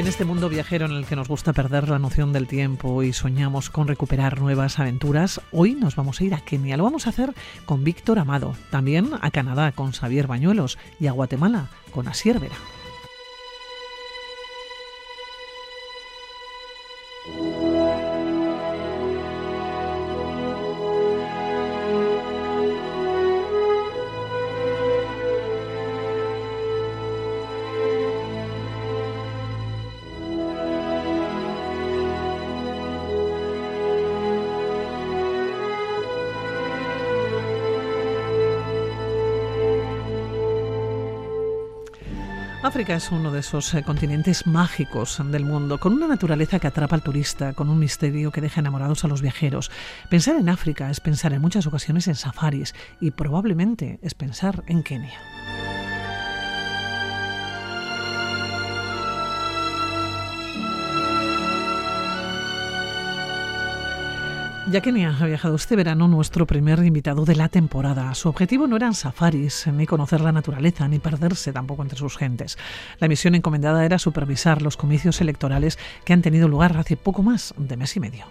En este mundo viajero en el que nos gusta perder la noción del tiempo y soñamos con recuperar nuevas aventuras, hoy nos vamos a ir a Kenia. Lo vamos a hacer con Víctor Amado, también a Canadá con Xavier Bañuelos y a Guatemala con Asier Vera. África es uno de esos eh, continentes mágicos del mundo, con una naturaleza que atrapa al turista, con un misterio que deja enamorados a los viajeros. Pensar en África es pensar en muchas ocasiones en safaris y probablemente es pensar en Kenia. Ya que ha viajado este verano nuestro primer invitado de la temporada. Su objetivo no eran safaris, ni conocer la naturaleza, ni perderse tampoco entre sus gentes. La misión encomendada era supervisar los comicios electorales que han tenido lugar hace poco más de mes y medio.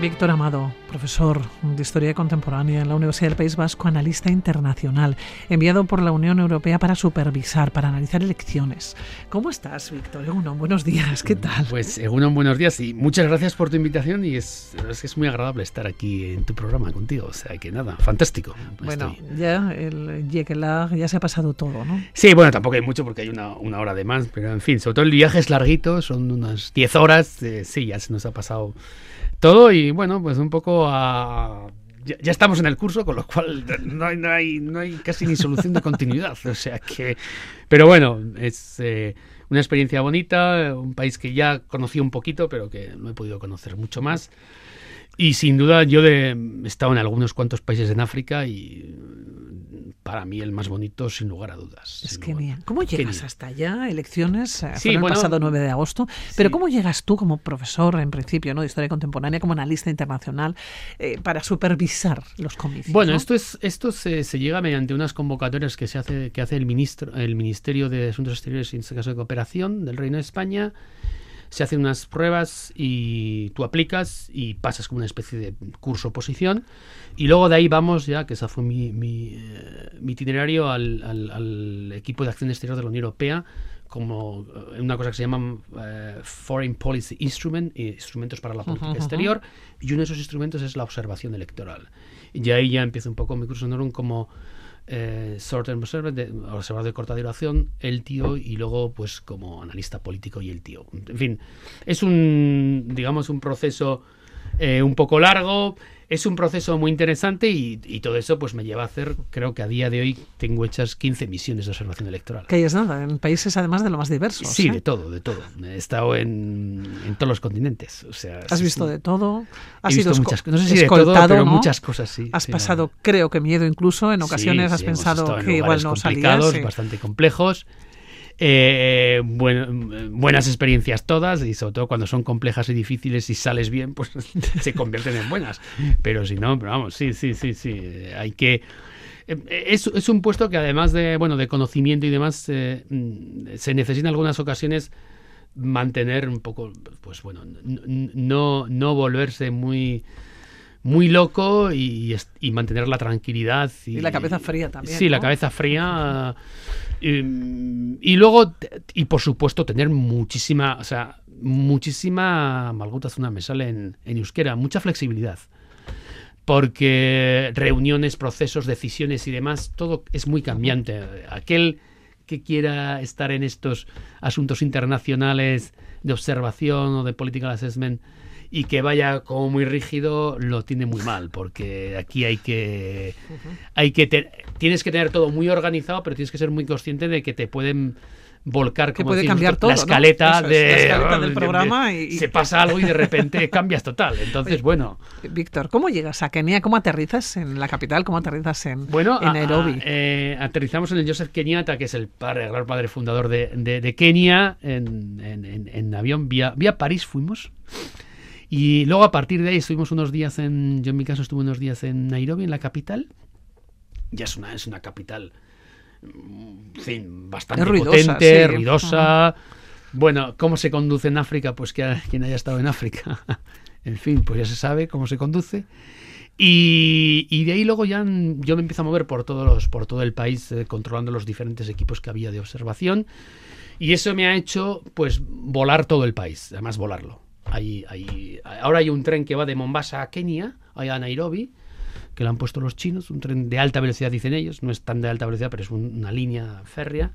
Víctor Amado, profesor de Historia Contemporánea en la Universidad del País Vasco, analista internacional, enviado por la Unión Europea para supervisar, para analizar elecciones. ¿Cómo estás, Víctor? Egunon, buenos días, ¿qué tal? Pues Egunon, buenos días y muchas gracias por tu invitación y es, es, es muy agradable estar aquí en tu programa contigo, o sea que nada, fantástico. Bueno, ya el Yekelag ya se ha pasado todo, ¿no? Sí, bueno, tampoco hay mucho porque hay una, una, hora de más, pero en fin, sobre todo el viaje es larguito, son unas 10 horas, eh, sí, ya se nos ha pasado todo y bueno, pues un poco a... Ya, estamos en el curso, con lo cual no hay, no hay, no hay casi ni solución de continuidad. O sea que... Pero bueno, es eh, una experiencia bonita, un país que ya conocí un poquito, pero que no he podido conocer mucho más. Y sin duda yo de, he estado en algunos cuantos países en África y para mí el más bonito sin lugar a dudas. Es Kenia. ¿Cómo llegas Kenia. hasta allá? Elecciones eh, sí, bueno, el pasado 9 de agosto. Pero sí. ¿cómo llegas tú como profesor, en principio, ¿no? de historia contemporánea, como analista internacional, eh, para supervisar los comicios? Bueno, ¿no? esto es esto se, se, llega mediante unas convocatorias que se hace que hace el ministro el Ministerio de Asuntos Exteriores y en este caso de Cooperación del Reino de España se hacen unas pruebas y tú aplicas y pasas como una especie de curso oposición. Y luego de ahí vamos ya, que ese fue mi, mi, eh, mi itinerario al, al, al, equipo de acción exterior de la Unión Europea como una cosa que se llama uh, Foreign Policy Instrument, instrumentos para la política uh -huh, exterior, y uno de esos instrumentos es la observación electoral. Y ahí ya empiezo un poco mi curso Norum como eh, short term observer, de, observador de corta duración, el tío, y luego pues como analista político y el tío. En fin, es un, digamos, un proceso eh, un poco largo, es un proceso muy interesante y, y, todo eso pues me lleva a hacer, creo que a día de hoy tengo hechas 15 misiones de observación electoral. Que es nada, en países además de lo más diversos. Sí, ¿eh? de todo, de todo. He estado en, en todos los continentes. O sea, Has visto de todo. Has sido muchas, no sé si de todo, pero ¿no? muchas cosas sí. Has sí, pasado, no. creo que miedo incluso, en ocasiones has pensado que igual no salías. bastante complejos. Eh, buen, buenas experiencias todas y sobre todo cuando son complejas y difíciles y sales bien, pues se convierten en buenas. Pero si no, pero vamos, sí, sí, sí, sí, hay que... Es, es, un puesto que además de, bueno, de conocimiento y demás, eh, se necesita en algunas ocasiones mantener un poco, pues bueno, no, no volverse muy muy loco y, y, mantener la tranquilidad. Y, y la cabeza fría también. Sí, ¿no? la cabeza fría. Y, y, luego, y por supuesto, tener muchísima, o sea, muchísima, malgutazuna me sale en, en euskera, mucha flexibilidad. Porque reuniones, procesos, decisiones y demás, todo es muy cambiante. Aquel que quiera estar en estos asuntos internacionales de observación o de political assessment, y que vaya como muy rígido lo tiene muy mal porque aquí hay que hay que te, tienes que tener todo muy organizado pero tienes que ser muy consciente de que te pueden volcar Que como puede cambiar todo, la escaleta, es, de, la escaleta del de- programa de- y- se pasa algo y de repente cambias total. Entonces, bueno, Víctor, ¿cómo llegas a Kenia? ¿Cómo aterrizas en la capital? ¿Cómo aterrizas en, Bueno, en Nairobi? a- eh, aterrizamos en el Joseph Kenyatta, que es el padre, el gran padre fundador de, Kenia, en, en- en- en avión, vía, vía París fuimos. Y luego a partir de ahí estuvimos unos días en, yo en mi caso estuve unos días en Nairobi, en la capital. Ya es una, es una capital, mm, en fin, bastante ruidosa, potente, sí. ruidosa. Bueno, ¿cómo se conduce en África? Pues que quien haya estado en África. en fin, pues ya se sabe cómo se conduce. Y, y de ahí luego ya mm, yo me empiezo a mover por, todos los, por todo el país eh, controlando los diferentes equipos que había de observación. Y eso me ha hecho pues volar todo el país, además volarlo. Ahora hay un tren que va de Mombasa a Kenia, a Nairobi, que lo han puesto los chinos, un tren de alta velocidad dicen ellos, no es tan de alta velocidad, pero es un- una línea férrea.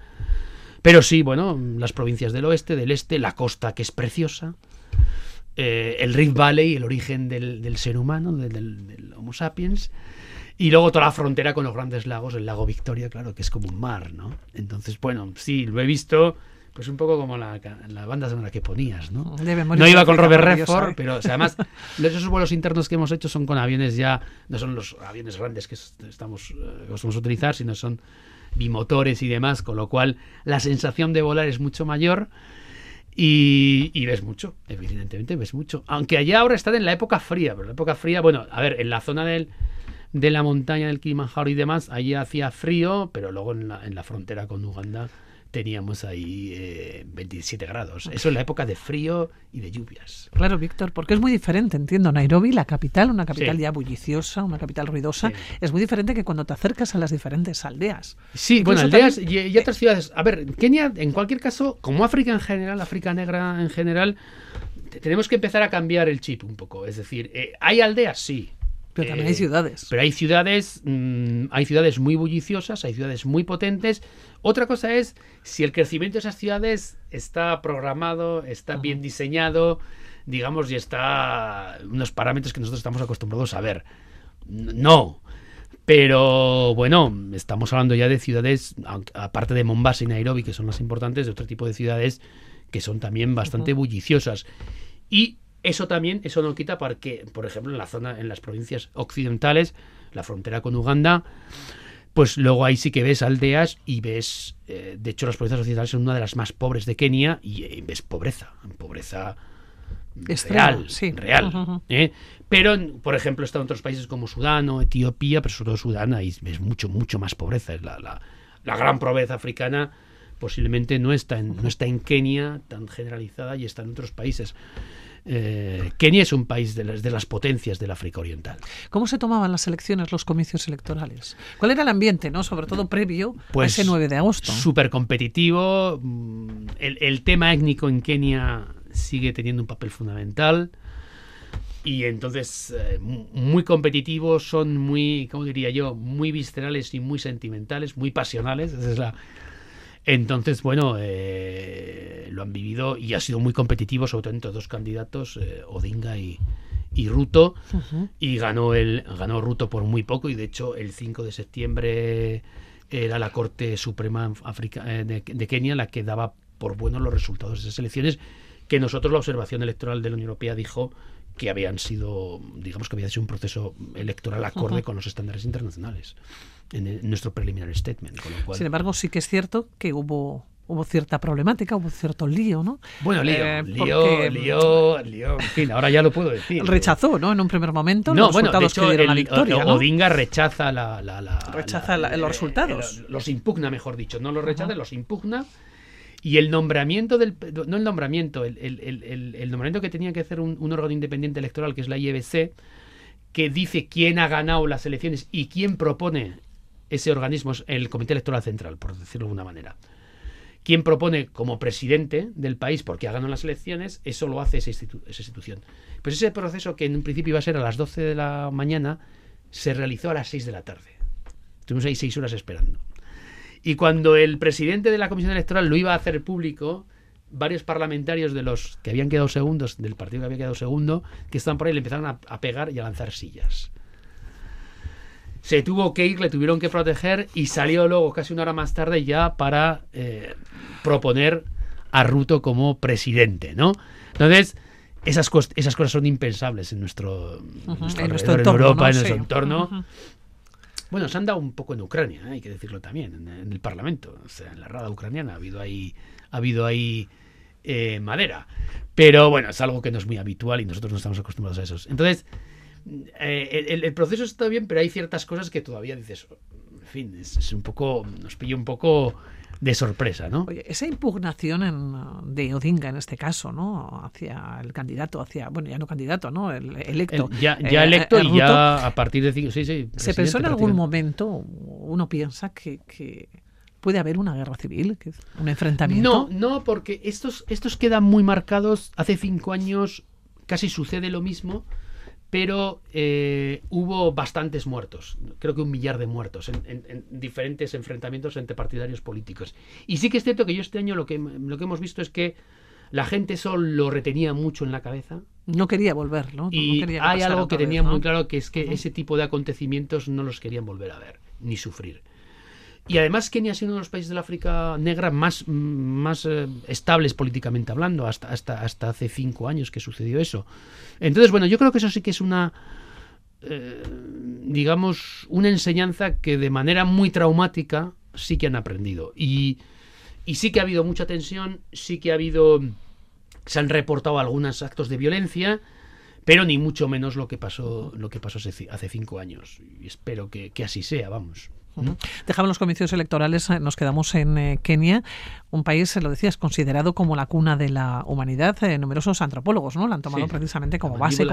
Pero sí, bueno, las provincias del oeste, del este, la costa que es preciosa, eh, el Rift Valley, el origen del, ser humano, del, del- del Homo sapiens, y luego toda la frontera con los grandes lagos, el lago Victoria, claro, que es como un mar, ¿no? Entonces, bueno, sí, lo he visto, pues un poco como la, la banda sonora que ponías, ¿no? No iba con Robert Redford, ¿eh? pero o sea, además los- esos vuelos internos que hemos hecho son con aviones ya, no son los aviones grandes que es- estamos eh, vamos a utilizar, sino son bimotores y demás, con lo cual la sensación de volar es mucho mayor y, y ves mucho, evidentemente ves mucho. Aunque allá ahora están en la época fría, pero la época fría, bueno, a ver, en la zona del, de la montaña del Kilimanjaro y demás, allí hacía frío, pero luego en la, en la frontera con Uganda teníamos ahí eh, 27 grados. Eso en la época de frío y de lluvias. Claro, Víctor, porque es muy diferente, entiendo. Nairobi, la capital, una capital Sí. ya bulliciosa, una capital ruidosa, Sí. es muy diferente que cuando te acercas a las diferentes aldeas. Sí, Incluso bueno, aldeas también- y, y otras ciudades. A ver, Kenia, en cualquier caso, como África en general, África negra en general, te- tenemos que empezar a cambiar el chip un poco. Es decir, eh, ¿hay aldeas? Sí. Pero también Eh, hay ciudades. Pero hay ciudades, mm, hay ciudades muy bulliciosas, hay ciudades muy potentes. Otra cosa es si el crecimiento de esas ciudades está programado, está bien diseñado, digamos, y está unos parámetros que nosotros estamos acostumbrados a ver. No. Pero bueno, estamos hablando ya de ciudades, aparte de Mombasa y Nairobi, que son las importantes, de otro tipo de ciudades que son también bastante bulliciosas. Y eso también, eso no quita porque, por ejemplo, en la zona, en las provincias occidentales, la frontera con Uganda, pues luego ahí sí que ves aldeas y ves, eh, de hecho las provincias occidentales son una de las más pobres de Kenia y eh, ves pobreza, pobreza Extrema, real, sí. real. ¿eh? Pero, por ejemplo, está en otros países como Sudán o Etiopía, pero sobre todo Sudán, ahí ves mucho, mucho más pobreza. Es la, la- la gran pobreza africana posiblemente no está, en, no está en Kenia tan generalizada y está en otros países. Eh, Kenia es un país de las, de las potencias del África Oriental. ¿Cómo se tomaban las elecciones, los comicios electorales? ¿Cuál era el ambiente, no? Sobre todo previo Pues a ese 9 de agosto. Súper competitivo. mm, El, el tema étnico en Kenia sigue teniendo un papel fundamental. Y entonces, eh, mu- muy competitivos, son muy, ¿cómo diría yo? Muy viscerales y muy sentimentales, muy pasionales. Esa es la... Entonces, bueno, eh, lo han vivido y ha sido muy competitivo, sobre todo entre dos candidatos, eh, Odinga y, y Ruto. Y ganó el ganó Ruto por muy poco y de hecho el 5 de septiembre era la Corte Suprema Africa, eh, de, de Kenia la que daba por buenos los resultados de esas elecciones que nosotros la observación electoral de la Unión Europea dijo que habían sido digamos que había sido un proceso electoral acorde con los estándares internacionales en, el- en nuestro preliminary statement con lo cual Sin embargo, sí que es cierto que hubo hubo cierta problemática, hubo cierto lío, ¿no? bueno lío Eh, lío lío lío en fin ahora ya lo puedo decir Rechazó, ¿no? En un primer momento No, los bueno, de resultados hecho, que dieron la el- victoria, o- ¿no? Odinga rechaza la, la- la- Rechaza la- los resultados. eh, los impugna, mejor dicho. No los rechaza, los impugna. Y el nombramiento del. No el nombramiento, el- el- el nombramiento que tenía que hacer un, un órgano independiente electoral, que es la IEBC, que dice quién ha ganado las elecciones y quién propone ese organismo, es el Comité Electoral Central, por decirlo de alguna manera. Quien propone como presidente del país porque ha ganado las elecciones, eso lo hace esa, institu- esa institución. Pues ese proceso que en un principio iba a ser a las 12 de la mañana, se realizó a las 6 de la tarde. Estuvimos ahí seis horas esperando. Y cuando el presidente de la Comisión Electoral lo iba a hacer público, varios parlamentarios de los que habían quedado segundos, del partido que había quedado segundo, que estaban por ahí, le empezaron a, a pegar y a lanzar sillas. Se tuvo que ir, le tuvieron que proteger y salió luego casi una hora más tarde ya para eh, proponer a Ruto como presidente, ¿no? Entonces, esas, esas cosas son impensables en nuestro, en, nuestro entorno, en Europa, en nuestro entorno. Bueno, se han dado un poco en Ucrania, ¿eh? hay que decirlo también, en, el Parlamento, o sea, en la Rada ucraniana ha habido ahí, ha habido ahí eh, madera. Pero bueno, es algo que no es muy habitual y nosotros no estamos acostumbrados a eso. Entonces, eh, el, proceso está bien, pero hay ciertas cosas que todavía dices, en fin, es, un poco, nos pilla un poco de sorpresa, ¿no? Oye, esa impugnación en, de Odinga en este caso, ¿no? Hacia el candidato, hacia, bueno, ya no candidato, ¿no? El electo. ya, ya, eh, electo y ya a partir de... Sí, sí. ¿Se pensó en algún momento, uno piensa que, que puede haber una guerra civil, un enfrentamiento? No, no, porque estos, estos quedan muy marcados. Hace cinco años casi sucede lo mismo pero eh, hubo bastantes muertos, creo que un millar de muertos en, diferentes enfrentamientos entre partidarios políticos. Y sí que es cierto que yo este año lo que, lo que hemos visto es que la gente solo lo retenía mucho en la cabeza. No quería volver, ¿no? Y hay algo que tenía muy claro, que es que ese tipo de acontecimientos no los querían volver a ver, ni sufrir. Y además Kenia ha sido uno de los países del África negra más, más eh, estables políticamente hablando, hasta, hasta, hasta hace cinco años que sucedió eso. Entonces, bueno, yo creo que eso sí que es una, eh, digamos, una enseñanza que de manera muy traumática sí que han aprendido. Y, y sí que ha habido mucha tensión, sí que ha habido, se han reportado algunos actos de violencia, pero ni mucho menos lo que pasó, lo que pasó hace, cinco años. Y espero que, que así sea, vamos. Dejamos los comicios electorales, eh, nos quedamos en eh, Kenia, un país, lo decías, considerado como la cuna de la humanidad. Eh, numerosos antropólogos ¿no? lo han tomado precisamente como base,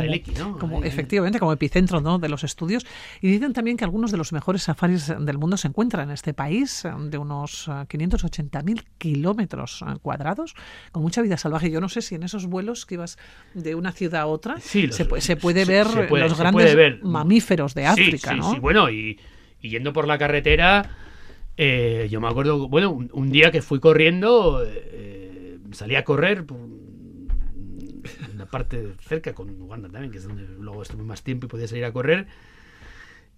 como, efectivamente, como epicentro ¿no? de los estudios. Y dicen también que algunos de los mejores safaris del mundo se encuentran en este país, de unos 580.000 kilómetros cuadrados, con mucha vida salvaje. Yo no sé si en esos vuelos que ibas de una ciudad a otra se, puede ver los grandes mamíferos de África. ¿no? sí, bueno, y y yendo por la carretera, eh, yo me acuerdo, bueno, un, día que fui corriendo, eh, salí a correr por una parte cerca con Uganda también, que es donde luego estuve más tiempo y podía salir a correr.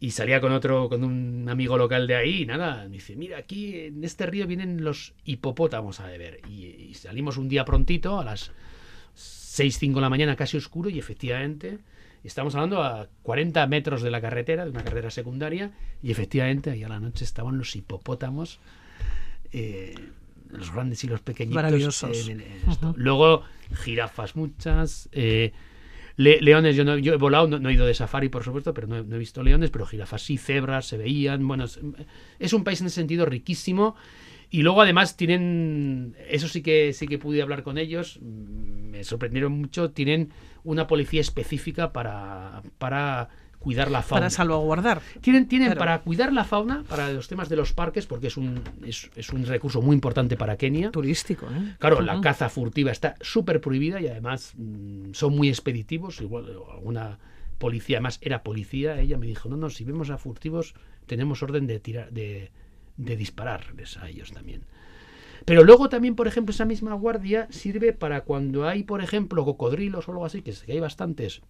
Y salía con otro, con un amigo local de ahí, y nada, me dice, mira, aquí en este río vienen los hipopótamos a beber. Y, salimos un día prontito, a las 6, 5 de la mañana, casi oscuro, y efectivamente Estamos hablando a 40 metros de la carretera, de una carretera secundaria, y efectivamente ahí a la noche estaban los hipopótamos, eh, los grandes y los pequeñitos. Maravillosos. Luego jirafas muchas. Eh, leones, yo, no, yo he volado, no, he ido de safari por supuesto, pero no he, visto leones, pero jirafas sí, cebras se veían. Bueno, es, un país en ese sentido riquísimo. Y luego además tienen, eso sí que sí que pude hablar con ellos, me sorprendieron mucho, tienen una policía específica para, para cuidar la fauna. Para salvaguardar. Tienen, tienen para cuidar la fauna, para los temas de los parques, porque es un, es, es un recurso muy importante para Kenia. Turístico, ¿eh? Claro, la caza furtiva está súper prohibida y además mm, son muy expeditivos. Igual alguna policía más era policía, ella me dijo, no, no, si vemos a furtivos tenemos orden de tirar, de, de dispararles a ellos también. Pero luego también, por ejemplo, esa misma guardia sirve para cuando hay, por ejemplo, cocodrilos o algo así, que, hay bastantes,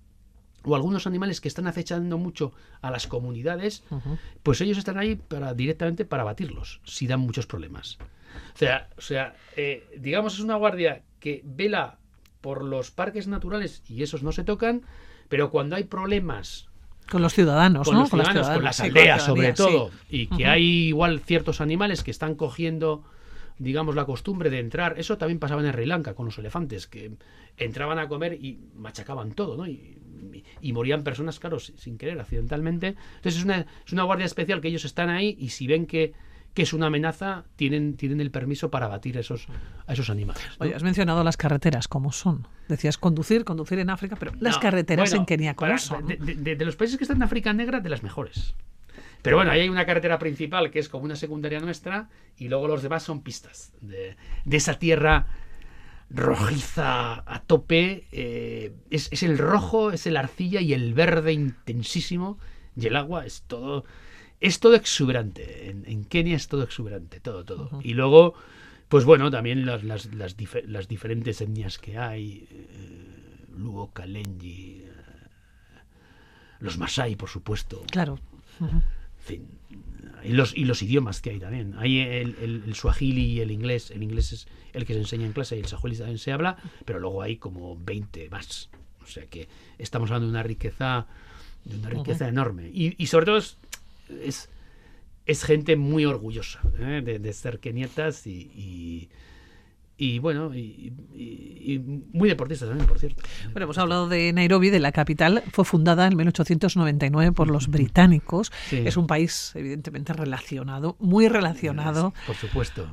o algunos animales que están acechando mucho a las comunidades, pues ellos están ahí para directamente para batirlos, si dan muchos problemas. O sea, o sea eh, digamos, es una guardia que vela por los parques naturales y esos no se tocan, pero cuando hay problemas con los ciudadanos, con ¿no? Los ciudadanos, con, las aldeas sobre todo, y que hay igual ciertos animales que están cogiendo digamos, la costumbre de entrar. Eso también pasaba en Sri Lanka con los elefantes, que entraban a comer y machacaban todo, ¿no? Y, morían personas, claro, sin querer, accidentalmente. Entonces es una, es una guardia especial que ellos están ahí y si ven que, que es una amenaza, tienen, tienen el permiso para abatir esos, a esos animales. Oye, has mencionado las carreteras, ¿cómo son? Decías conducir, conducir en África, pero las carreteras en Kenia, ¿cómo son? de, los países que están en África Negra, de las mejores. Pero bueno, ahí hay una carretera principal que es como una secundaria nuestra y luego los demás son pistas de, esa tierra rojiza a tope. Eh, es, el rojo, es el arcilla y el verde intensísimo y el agua es todo... Es todo exuberante. En, Kenia es todo exuberante, todo, todo. Y luego, pues bueno, también las, las, las, diferentes etnias que hay. Eh, Luo, Kalenji, eh, los Masai, por supuesto. Claro. en fin, y los, y los idiomas que hay también. Hay el, el, el suajili y el inglés. El inglés es el que se enseña en clase y el suajili también se habla, pero luego hay como 20 más. O sea que estamos hablando de una riqueza, de una riqueza enorme. Y, y, sobre todo es, es, es gente muy orgullosa ¿eh? de, de, ser keniatas y, y y bueno, y, y, y, muy deportista también, por cierto. Bueno, hemos hablado de Nairobi, de la capital. Fue fundada en 1899 por los británicos. Sí. Es un país, evidentemente, relacionado, muy relacionado. Por supuesto.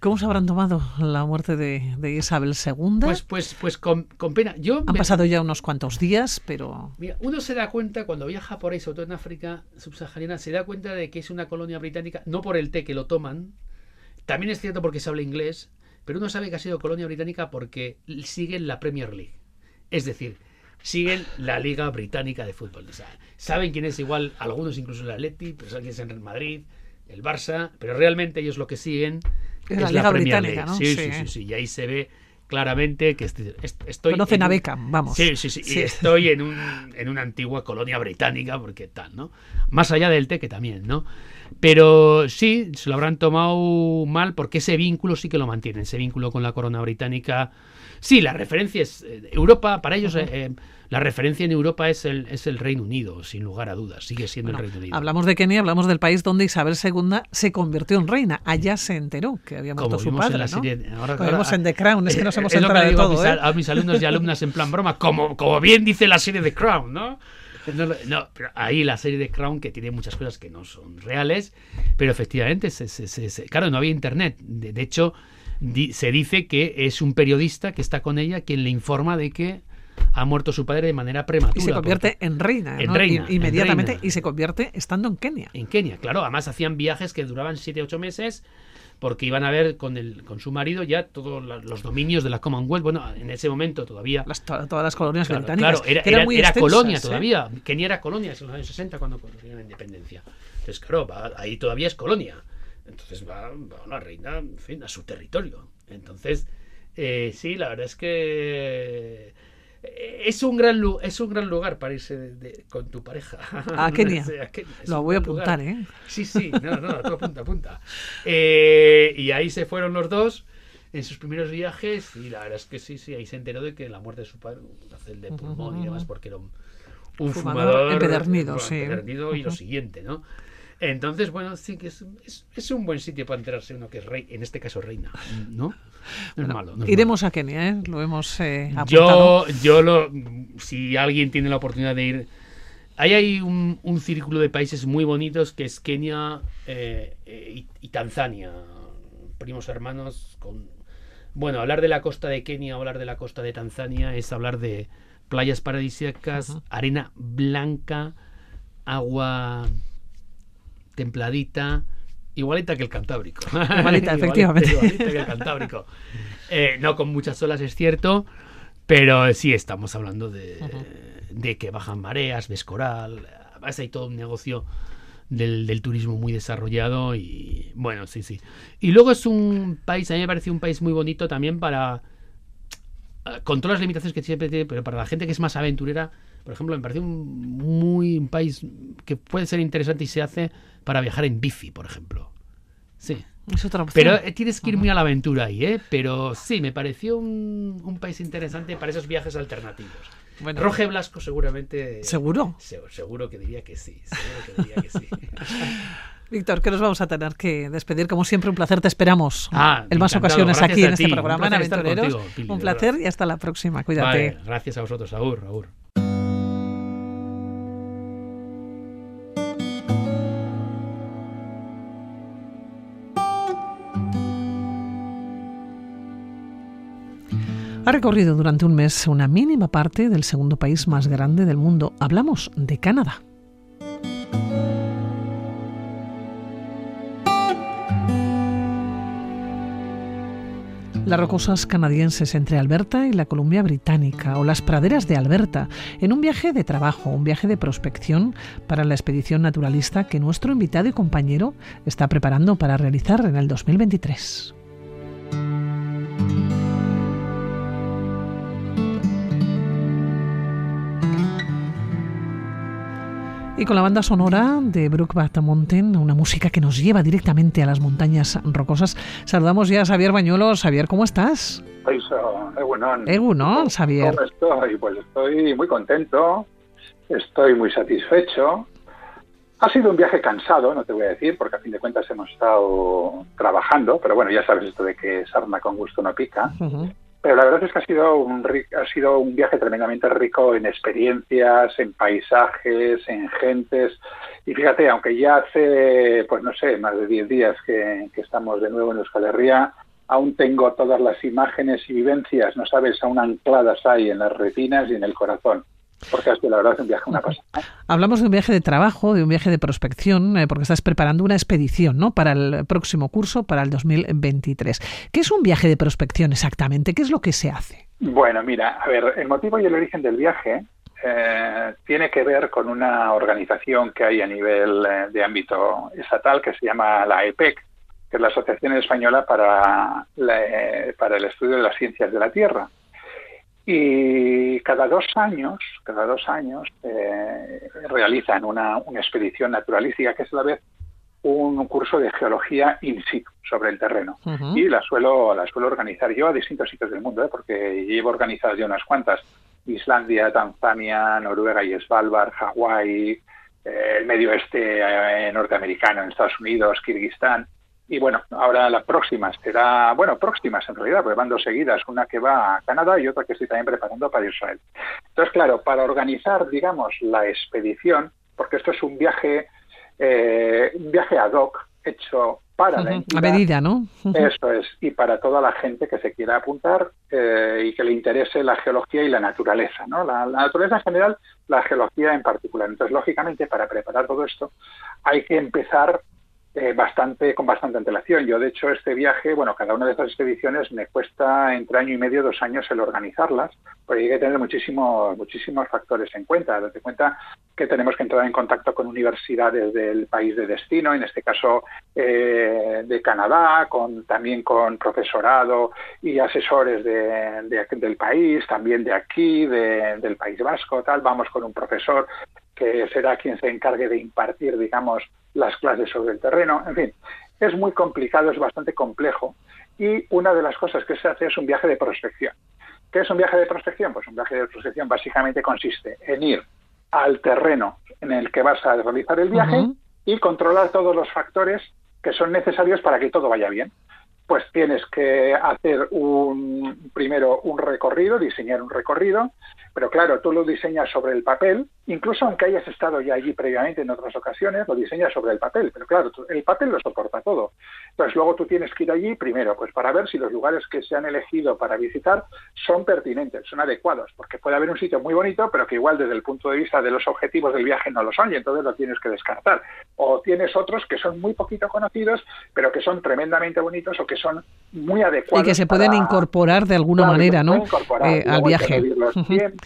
¿Cómo se habrán tomado la muerte de, de Isabel II? Pues, pues, pues con, con pena. Yo Han me... pasado ya unos cuantos días, pero. Mira, uno se da cuenta cuando viaja por ahí, sobre todo en África subsahariana, se da cuenta de que es una colonia británica, no por el té que lo toman. También es cierto porque se habla inglés, pero uno sabe que ha sido colonia británica porque siguen la Premier League. Es decir, siguen la Liga Británica de Fútbol. O sea, saben quién es igual, algunos incluso el Atleti, pero saben quién es el Madrid, el Barça, pero realmente ellos lo que siguen es, es la, Liga Premier Británica, League. ¿no? Sí, sí, sí, sí, y ahí se ve claramente que estoy... Conocen a Beckham, vamos. Sí, sí, sí, sí. Y estoy en, un, en una antigua colonia británica, porque tal, ¿no? Más allá del té, que también, ¿no? Pero sí, se lo habrán tomado mal porque ese vínculo sí que lo mantienen, ese vínculo con la corona británica. Sí, la referencia es eh, Europa, para ellos uh -huh. eh, la referencia en Europa es el, es el Reino Unido, sin lugar a dudas, sigue siendo bueno, el Reino Unido. Hablamos de Kenia, hablamos del país donde Isabel II se convirtió en reina. Allá se enteró que había muerto su padre, en la ¿no? serie, ahora, como vimos en The Crown, es que nos hemos enterado de todo. A mis, ¿eh? a mis alumnos y alumnas en plan broma, como, como bien dice la serie The Crown, ¿no? No, no, pero ahí la serie de Crown que tiene muchas cosas que no son reales, pero efectivamente, se, se, se, claro, no había internet. De, de hecho, di, se dice que es un periodista que está con ella quien le informa de que ha muerto su padre de manera prematura. Y se convierte porque, en reina, en ¿no? reina inmediatamente en reina. y se convierte estando en Kenia. En Kenia, claro. Además hacían viajes que duraban 7-8 meses porque iban a ver con, el, con su marido ya todos los dominios de la Commonwealth. Bueno, en ese momento todavía. Las, todas las colonias claro, británicas. Claro, era, era, era, era colonia ¿eh? todavía. Kenia era colonia en los años 60 cuando consiguieron la independencia. Entonces, claro, va, ahí todavía es colonia. Entonces va, va la reina, en fin, a su territorio. Entonces, eh, sí, la verdad es que es un gran es un gran lugar para irse de, de, con tu pareja a Kenia, a Kenia. lo voy a apuntar lugar. eh sí sí no no tú apunta apunta eh, y ahí se fueron los dos en sus primeros viajes y la verdad es que sí sí ahí se enteró de que la muerte de su padre un de pulmón uh -huh. y demás porque era un, un fumador, fumador empedernido, bueno, sí. empedernido uh -huh. y lo siguiente no entonces, bueno, sí que es, es, es, un buen sitio para enterarse uno que es rey, en este caso reina, ¿no? No bueno, es malo. No es iremos malo. a Kenia, ¿eh? Lo hemos eh, Yo, yo lo, si alguien tiene la oportunidad de ir, ahí hay un, un círculo de países muy bonitos que es Kenia eh, y, y, Tanzania, primos hermanos con... Bueno, hablar de la costa de Kenia o hablar de la costa de Tanzania es hablar de playas paradisíacas, uh -huh. arena blanca, agua templadita, igualita que el Cantábrico. Igualita, efectivamente. igualita, que el Cantábrico. Eh, no con muchas olas, es cierto, pero sí estamos hablando de, uh -huh. de que bajan mareas, ves coral. Además, hay todo un negocio del, del, turismo muy desarrollado y bueno, sí, sí. Y luego es un país, a mí me parece un país muy bonito también para. Eh, con todas las limitaciones que siempre tiene, pero para la gente que es más aventurera, por ejemplo, me parece un muy un país que puede ser interesante y se hace para viajar en bici, por ejemplo. Sí. Es otra opción. Pero eh, tienes que ir muy a la aventura ahí, ¿eh? Pero sí, me pareció un, un país interesante para esos viajes alternativos. Bueno, Roge Blasco seguramente... ¿Seguro? Se, seguro que diría que sí, seguro que diría que sí. Víctor, que nos vamos a tener que despedir. Como siempre, un placer. Te esperamos ah, en más ocasiones gracias aquí en este programa en Aventureros. Contigo, Pili, un placer y hasta la próxima. Cuídate. Vale, gracias a vosotros. Agur, agur. Ha recorrido durante un mes una mínima parte del segundo país más grande del mundo. Hablamos de Canadá. Las rocosas canadienses entre Alberta y la Columbia Británica o las praderas de Alberta en un viaje de trabajo, un viaje de prospección para la expedición naturalista que nuestro invitado y compañero está preparando para realizar en el 2023. Y con la banda sonora de Brookbat Mountain, una música que nos lleva directamente a las montañas rocosas, saludamos ya a Xavier Bañuelos. Xavier, ¿cómo estás? Egunon. Egunon, Xavier. ¿Cómo estoy? Pues estoy muy contento, estoy muy satisfecho. Ha sido un viaje cansado, no te voy a decir, porque a fin de cuentas hemos estado trabajando, pero bueno, ya sabes esto de que sarna con gusto no pica. Pero la verdad es que ha sido un ha sido un viaje tremendamente rico en experiencias, en paisajes, en gentes. Y fíjate, aunque ya hace, pues no sé, más de 10 días que, estamos de nuevo en Euskal Herria, aún tengo todas las imágenes y vivencias, no sabes, aún ancladas ahí en las retinas y en el corazón porque es que la verdad es un viaje una cosa. ¿eh? Hablamos de un viaje de trabajo, de un viaje de prospección, eh, porque estás preparando una expedición ¿no? para el próximo curso, para el 2023. ¿Qué es un viaje de prospección exactamente? ¿Qué es lo que se hace? Bueno, mira, a ver, el motivo y el origen del viaje eh, tiene que ver con una organización que hay a nivel de ámbito estatal que se llama la EPEC, que es la Asociación Española para, para el Estudio de las Ciencias de la Tierra. Y cada dos años, cada dos años, eh, realizan una, expedición naturalística que es a la vez un curso de geología in situ sobre el terreno. Y la suelo, la suelo organizar yo a distintos sitios del mundo, ¿eh? porque llevo organizadas ya unas cuantas. Islandia, Tanzania, Noruega y Svalbard, Hawái, eh, el medio oeste norteamericano en Estados Unidos, Kirguistán. Y bueno, ahora la próxima será, bueno, próximas en realidad, porque van dos seguidas, una que va a Canadá y otra que estoy también preparando para Israel. Entonces, claro, para organizar, digamos, la expedición, porque esto es un viaje, eh, un viaje ad hoc hecho para la A medida, ¿no? Eso es, y para toda la gente que se quiera apuntar eh, y que le interese la geología y la naturaleza, ¿no? La, la, naturaleza en general, la geología en particular. Entonces, lógicamente, para preparar todo esto, hay que empezar eh, bastante con bastante antelación. Yo, de hecho, este viaje, bueno, cada una de estas expediciones me cuesta entre año y medio, dos años el organizarlas, porque hay que tener muchísimos, muchísimos factores en cuenta. Date cuenta que tenemos que entrar en contacto con universidades del país de destino, en este caso eh, de Canadá, con, también con profesorado y asesores de, del país, también de aquí, del País Vasco, tal. Vamos con un profesor que será quien se encargue de impartir, digamos, las clases sobre el terreno. En fin, es muy complicado, es bastante complejo. Y una de las cosas que se hace es un viaje de prospección. ¿Qué es un viaje de prospección? Pues un viaje de prospección básicamente consiste en ir al terreno en el que vas a realizar el viaje y controlar todos los factores que son necesarios para que todo vaya bien pues tienes que hacer un primero un recorrido, diseñar un recorrido, pero claro, tú lo diseñas sobre el papel, incluso aunque hayas estado ya allí previamente en otras ocasiones, lo diseñas sobre el papel, pero claro, el papel lo soporta todo. Entonces luego tú tienes que ir allí primero, pues para ver si los lugares que se han elegido para visitar son pertinentes, son adecuados, porque puede haber un sitio muy bonito, pero que igual desde el punto de vista de los objetivos del viaje no lo son y entonces lo tienes que descartar. O tienes otros que son muy poquito conocidos, pero que son tremendamente bonitos o que son muy adecuados. Y que se pueden incorporar de alguna manera, ¿no? Eh, al viaje.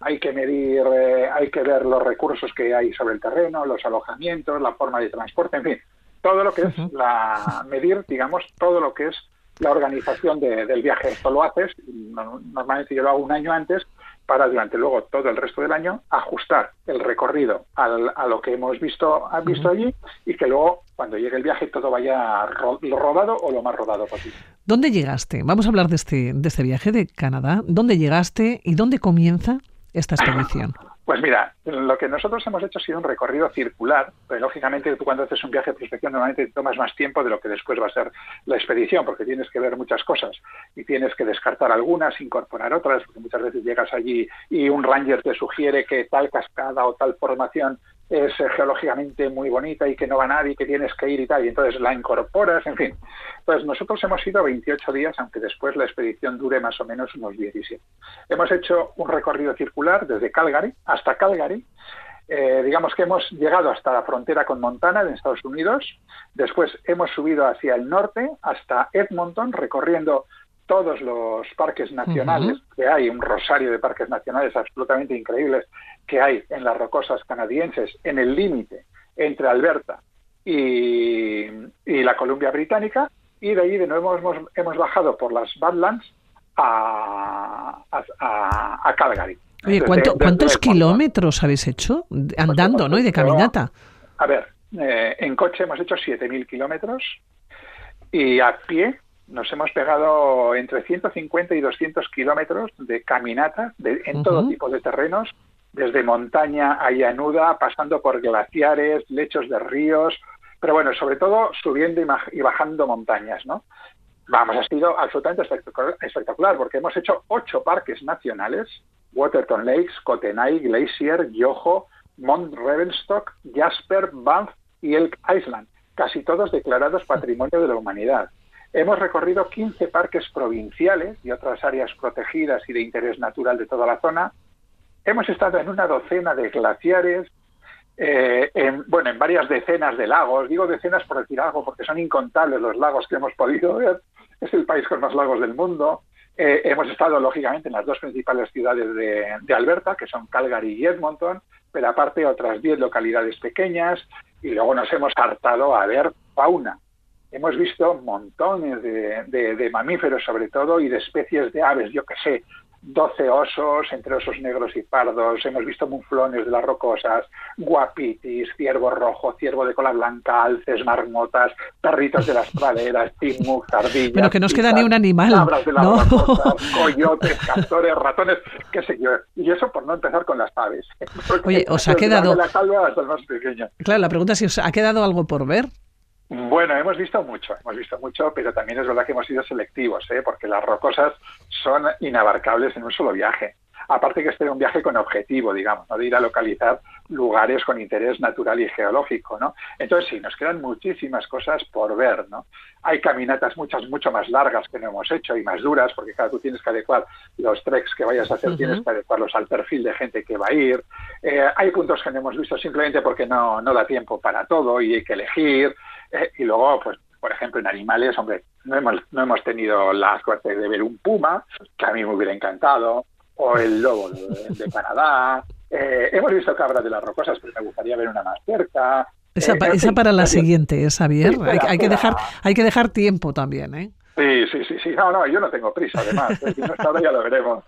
hay que medir, eh, hay que ver los recursos que hay sobre el terreno, los alojamientos, la forma de transporte, en fin, todo lo que es la medir, digamos, todo lo que es la organización del viaje. Esto lo haces, normalmente yo lo hago un año antes, para durante luego todo el resto del año ajustar el recorrido a lo que hemos visto, visto allí y que luego cuando llegue el viaje todo vaya lo rodado o lo más rodado posible. ¿Dónde llegaste? Vamos a hablar de este, de este viaje de Canadá. ¿Dónde llegaste y dónde comienza esta expedición? Pues mira, lo que nosotros hemos hecho ha sido un recorrido circular, pero lógicamente tú cuando haces un viaje de prospección normalmente tomas más tiempo de lo que después va a ser la expedición, porque tienes que ver muchas cosas y tienes que descartar algunas, incorporar otras, porque muchas veces llegas allí y un ranger te sugiere que tal cascada o tal formación es eh, geológicamente muy bonita y que no va nadie que tienes que ir y tal, y entonces la incorporas, en fin. Pues nosotros hemos ido 28 días, aunque después la expedición dure más o menos unos 17. Hemos hecho un recorrido circular desde Calgary hasta Calgary, eh, digamos que hemos llegado hasta la frontera con Montana en Estados Unidos, después hemos subido hacia el norte hasta Edmonton, recorriendo todos los parques nacionales que hay, un rosario de parques nacionales absolutamente increíbles que hay en las rocosas canadienses, en el límite entre Alberta y, la Columbia Británica, y de allí de nuevo hemos, hemos bajado por las Badlands a, a, Calgary. Oye, ¿cuántos kilómetros habéis hecho andando, pues, no? Y de caminata. A ver, eh, en coche hemos hecho 7.000 kilómetros y a pie nos hemos pegado entre 150 y 200 kilómetros de caminata en todo tipo de terrenos, desde montaña a llanuda, pasando por glaciares, lechos de ríos, pero bueno, sobre todo subiendo y, bajando montañas, ¿no? Vamos, ha sido absolutamente espectacular, porque hemos hecho ocho parques nacionales, Waterton Lakes, Kootenay, Glacier, Yoho, Mount Revelstock, Jasper, Banff y Elk Island, casi todos declarados Patrimonio de la Humanidad. Hemos recorrido 15 parques provinciales y otras áreas protegidas y de interés natural de toda la zona. Hemos estado en una docena de glaciares, eh, en, bueno, en varias decenas de lagos. Digo decenas por decir algo, porque son incontables los lagos que hemos podido ver. Es el país con más lagos del mundo. Eh, hemos estado, lógicamente, en las dos principales ciudades de, de, Alberta, que son Calgary y Edmonton, pero aparte otras 10 localidades pequeñas. Y luego nos hemos hartado a ver fauna hemos visto montones de, mamíferos sobre todo y de especies de aves, yo qué sé, 12 osos, entre osos negros y pardos, hemos visto muflones de las rocosas, guapitis, ciervo rojo, ciervo de cola blanca, alces, marmotas, perritos de las praderas, timuc, ardillas... Pero que no nos queda ni un animal, cabras de las coyotes, castores, ratones, qué sé yo. Y eso por no empezar con las aves. Oye, ¿os ha quedado... Claro, la pregunta es si os ha quedado algo por ver. Bueno, hemos visto mucho, hemos visto mucho, pero también es verdad que hemos sido selectivos, ¿eh? porque las rocosas son inabarcables en un solo viaje. Aparte que este es un viaje con objetivo, digamos, ¿no? de ir a localizar lugares con interés natural y geológico, ¿no? Entonces sí, nos quedan muchísimas cosas por ver, ¿no? Hay caminatas muchas, mucho más largas que no hemos hecho y más duras, porque claro, tú tienes que adecuar los treks que vayas a hacer, tienes que adecuarlos al perfil de gente que va a ir. Eh, hay puntos que no hemos visto simplemente porque no, no da tiempo para todo y hay que elegir. Eh, y luego, pues, por ejemplo, en animales, hombre, no hemos, no hemos tenido la suerte de ver un puma, que a mí me hubiera encantado, o el lobo de, Canadá. Eh, hemos visto cabras de las rocosas, pero me gustaría ver una más cerca. Esa, eh, para la siguiente, Xavier. hay, que dejar, hay que dejar tiempo también, ¿eh? Sí, sí, sí, sí. No, no, yo no tengo prisa, además. Si no estado, ya lo veremos.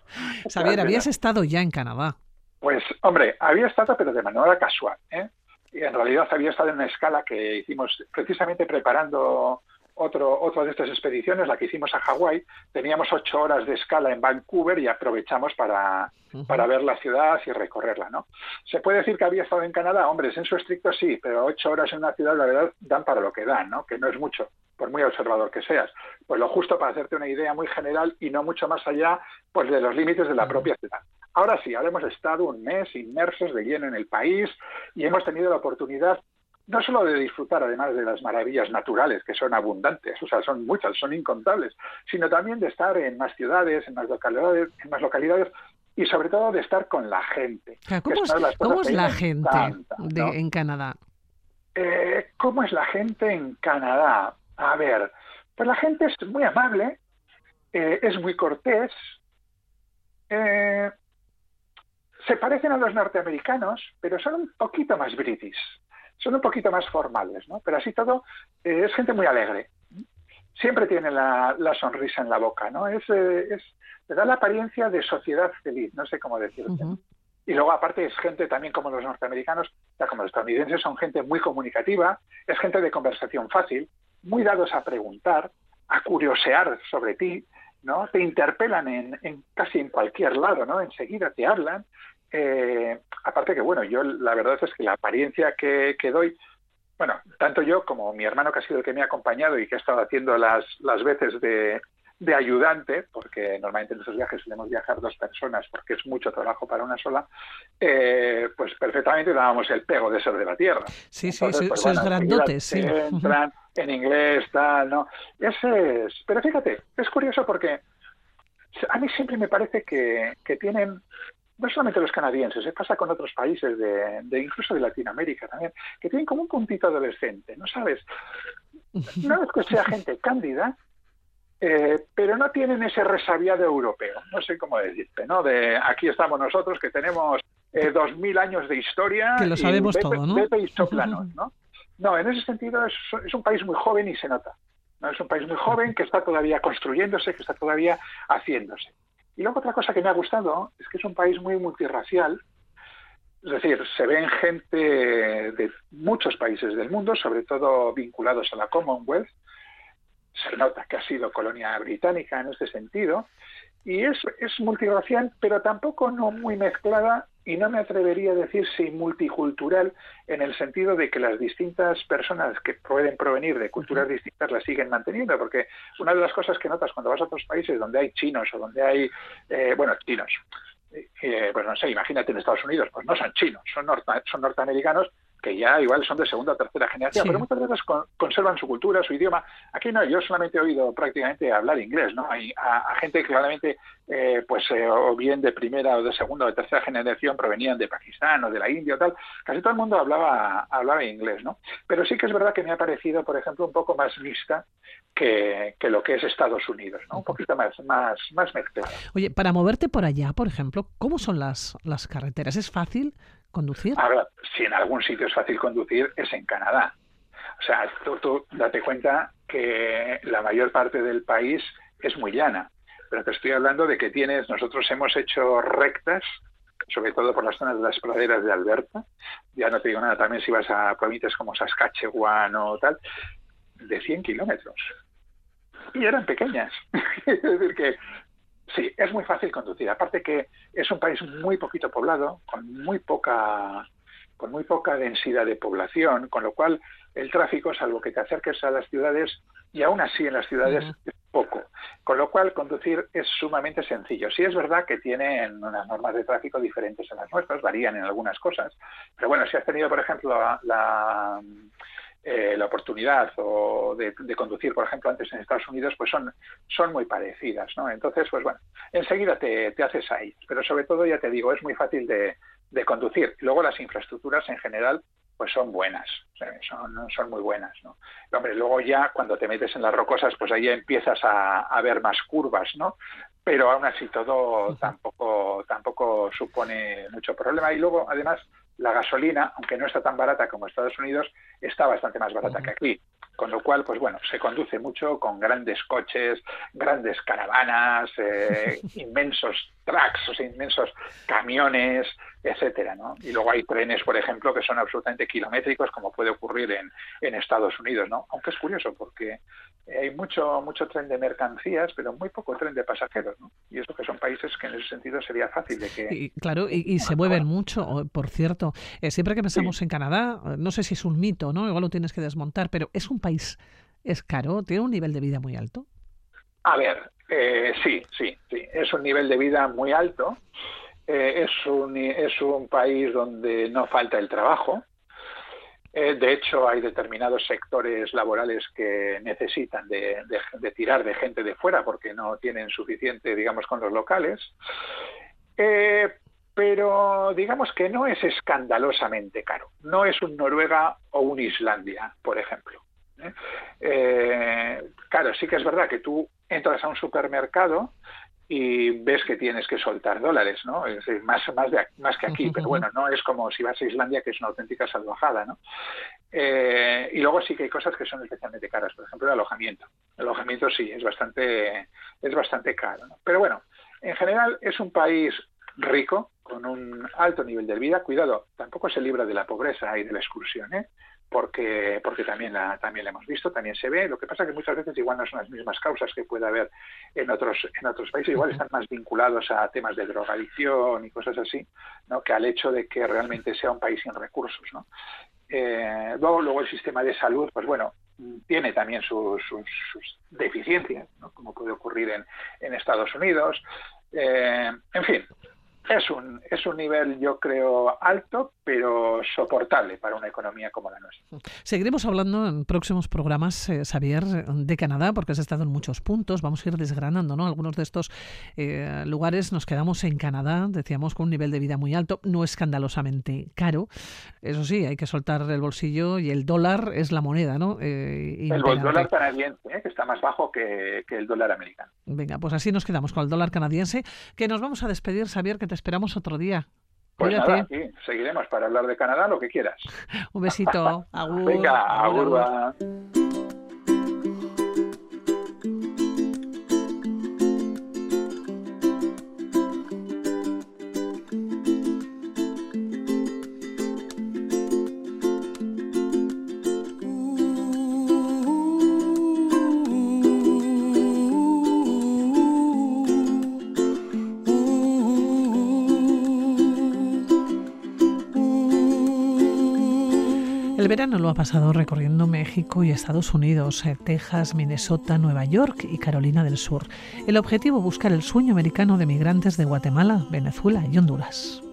Xavier, habías estado ya en Canadá. Pues, hombre, había estado, pero de manera casual. ¿eh? Y en realidad había estado en una escala que hicimos precisamente preparando otro, otra de estas expediciones, la que hicimos a Hawái, teníamos ocho horas de escala en Vancouver y aprovechamos para, para ver la ciudad y recorrerla, ¿no? ¿Se puede decir que había estado en Canadá? Hombre, en su estricto sí, pero ocho horas en una ciudad, la verdad, dan para lo que dan, ¿no? Que no es mucho, por muy observador que seas. Pues lo justo para hacerte una idea muy general y no mucho más allá, pues de los límites de la propia ciudad. Ahora sí, ahora hemos estado un mes inmersos de lleno en el país y hemos tenido la oportunidad no solo de disfrutar además de las maravillas naturales, que son abundantes, o sea, son muchas, son incontables, sino también de estar en más ciudades, en más localidades, en más localidades y sobre todo de estar con la gente. ¿Cómo, es, la gente en Canadá? Eh, ¿Cómo es la gente en Canadá? A ver, pues la gente es muy amable, eh, es muy cortés, eh, se parecen a los norteamericanos, pero son un poquito más british son un poquito más formales, ¿no? Pero así todo eh, es gente muy alegre. Siempre tiene la, sonrisa en la boca, ¿no? Es, eh, es, le da la apariencia de sociedad feliz, no sé cómo decirlo. Y luego, aparte, es gente también como los norteamericanos, ya como los estadounidenses, son gente muy comunicativa, es gente de conversación fácil, muy dados a preguntar, a curiosear sobre ti, ¿no? Te interpelan en, en, casi en cualquier lado, ¿no? Enseguida te hablan eh, aparte que, bueno, yo la verdad es que la apariencia que, doy, bueno, tanto yo como mi hermano que ha sido el que me ha acompañado y que ha estado haciendo las, las veces de, ayudante, porque normalmente en esos viajes solemos viajar dos personas porque es mucho trabajo para una sola, eh, pues perfectamente dábamos el pego de ser de la tierra. Sí, sí, pues, sois grandotes, sí. Entran en inglés, tal, ¿no? Ese es, pero fíjate, es curioso porque a mí siempre me parece que, que tienen no solamente los canadienses, se pasa con otros países de, incluso de Latinoamérica también, que tienen como un puntito adolescente, ¿no sabes? No es que sea gente cándida, eh, pero no tienen ese resabiado europeo, no sé cómo decirte, ¿no? De aquí estamos nosotros que tenemos eh, dos mil años de historia. Que lo sabemos todo, ¿no? ¿no? No, en ese sentido es, es un país muy joven y se nota. ¿no? Es un país muy joven que está todavía construyéndose, que está todavía haciéndose. Y luego otra cosa que me ha gustado es que es un país muy multirracial, es decir, se ven gente de muchos países del mundo, sobre todo vinculados a la Commonwealth. Se nota que ha sido colonia británica en este sentido. Y es, es multirracial, pero tampoco no muy mezclada y no me atrevería a decir si multicultural en el sentido de que las distintas personas que pueden provenir de culturas distintas las siguen manteniendo, porque una de las cosas que notas cuando vas a otros países donde hay chinos o donde hay, eh, bueno, chinos, eh, pues no sé, imagínate en Estados Unidos, pues no son chinos, son, son norteamericanos, que ya igual son de segunda o tercera generación, pero muchas veces conservan su cultura, su idioma. Aquí no, yo solamente he oído prácticamente hablar inglés, ¿no? Hay a, gente que claramente, eh, pues, eh, o bien de primera o de segunda o de tercera generación provenían de Pakistán o de la India o tal, casi todo el mundo hablaba, hablaba inglés, ¿no? Pero sí que es verdad que me ha parecido, por ejemplo, un poco más mixta que, que lo que es Estados Unidos, ¿no? Un poquito más, más, más mezclada. Oye, para moverte por allá, por ejemplo, ¿cómo son las, las carreteras? ¿Es fácil? Conducir? Ahora, si en algún sitio es fácil conducir, es en Canadá. O sea, tú, date cuenta que la mayor parte del país es muy llana. Pero te estoy hablando de que tienes, nosotros hemos hecho rectas, sobre todo por las zonas de las praderas de Alberta. Ya no te digo nada, también si vas a provincias como Saskatchewan o tal, de 100 kilómetros. Y eran pequeñas. es decir, que Sí, es muy fácil conducir. Aparte que es un país muy poquito poblado, con muy poca con muy poca densidad de población, con lo cual el tráfico, salvo que te acerques a las ciudades, y aún así en las ciudades es poco. Con lo cual conducir es sumamente sencillo. Sí es verdad que tienen unas normas de tráfico diferentes a las nuestras, varían en algunas cosas, pero bueno, si has tenido, por ejemplo, la eh, la oportunidad o de, conducir, por ejemplo, antes en Estados Unidos, pues son, son muy parecidas, ¿no? Entonces, pues bueno, enseguida te, te haces ahí. Pero sobre todo, ya te digo, es muy fácil de, de conducir. Luego las infraestructuras en general pues son buenas, son, son muy buenas. ¿no? hombre, luego ya cuando te metes en las rocosas, pues ahí empiezas a, a ver más curvas, ¿no? Pero aún así todo tampoco, tampoco supone mucho problema. Y luego, además, la gasolina, aunque no está tan barata como Estados Unidos, está bastante más barata que aquí. Con lo cual, pues bueno, se conduce mucho con grandes coches, grandes caravanas, eh, inmensos trucks, o sea, inmensos camiones, etcétera, ¿no? Y luego hay trenes, por ejemplo, que son absolutamente kilométricos, como puede ocurrir en, en Estados Unidos, ¿no? Aunque es curioso porque hay mucho mucho tren de mercancías, pero muy poco tren de pasajeros, ¿no? Y eso que son países que en ese sentido sería fácil de que... claro, y, se mueven mucho, por cierto. Eh, siempre que pensamos en Canadá, no sé si es un mito, ¿no? Igual lo tienes que desmontar, pero ¿es un país, es caro? ¿Tiene un nivel de vida muy alto? A ver, eh, sí, sí, sí. Es un nivel de vida muy alto. Eh, es, un, es un país donde no falta el trabajo. Eh, de hecho, hay determinados sectores laborales que necesitan de, tirar de gente de fuera porque no tienen suficiente, digamos, con los locales. Eh, pero digamos que no es escandalosamente caro. No es un Noruega o un Islandia, por ejemplo. claro, sí que es verdad que tú entras a un supermercado y ves que tienes que soltar dólares, ¿no? Es más, más, más que aquí, pero bueno, no es como si vas a Islandia, que es una auténtica salvajada, ¿no? Eh, y luego sí que hay cosas que son especialmente caras, por ejemplo, el alojamiento. El alojamiento sí, es bastante, es bastante caro, ¿no? Pero bueno, en general es un país rico, con un alto nivel de vida. Cuidado, tampoco se libra de la pobreza y de la exclusión, ¿eh? Porque porque también la, también la hemos visto, también se ve. Lo que pasa es que muchas veces igual no son las mismas causas que puede haber en otros en otros países, igual están más vinculados a temas de drogadicción y cosas así, ¿no? que al hecho de que realmente sea un país sin recursos. ¿no? Eh, luego, luego el sistema de salud, pues bueno, tiene también sus, sus, deficiencias, ¿no? como puede ocurrir en, en Estados Unidos. Eh, en fin, es un, es un nivel, yo creo, alto, pero soportable para una economía como la nuestra. Seguiremos hablando en próximos programas, eh, Xavier, de Canadá, porque has estado en muchos puntos. Vamos a ir desgranando ¿no? algunos de estos eh, lugares. Nos quedamos en Canadá, decíamos, con un nivel de vida muy alto, no escandalosamente caro. Eso sí, hay que soltar el bolsillo y el dólar es la moneda, ¿no? Eh, el dólar canadiense, ¿eh? que está más bajo que, que el dólar americano. Venga, pues así nos quedamos con el dólar canadiense, que nos vamos a despedir, Xavier, que te esperamos otro día. Pues nada, sí, seguiremos para hablar de Canadá, lo que quieras. Un besito. Agur. Venga, agur. El verano lo ha pasado recorriendo México y Estados Unidos, eh, Texas, Minnesota, Nueva York y Carolina del Sur. El objetivo buscar el sueño americano de migrantes de Guatemala, Venezuela y Honduras.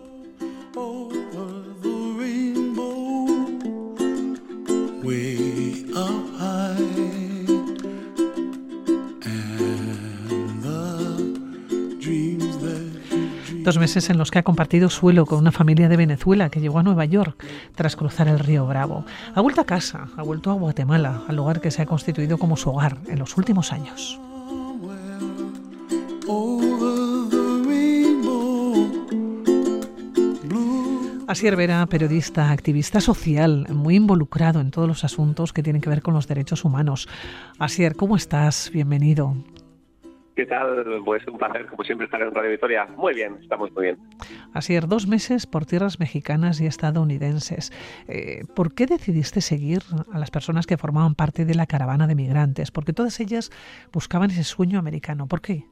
Dos meses en los que ha compartido suelo con una familia de Venezuela que llegó a Nueva York tras cruzar el río Bravo. Ha vuelto a casa, ha vuelto a Guatemala, al lugar que se ha constituido como su hogar en los últimos años. Asier Vera, periodista, activista social, muy involucrado en todos los asuntos que tienen que ver con los derechos humanos. Asier, ¿cómo estás? Bienvenido. ¿Qué tal? Pues un placer, como siempre, estar en Radio Victoria. Muy bien, estamos muy bien. Así es, dos meses por tierras mexicanas y estadounidenses. Eh, ¿Por qué decidiste seguir a las personas que formaban parte de la caravana de migrantes? Porque todas ellas buscaban ese sueño americano. ¿Por qué?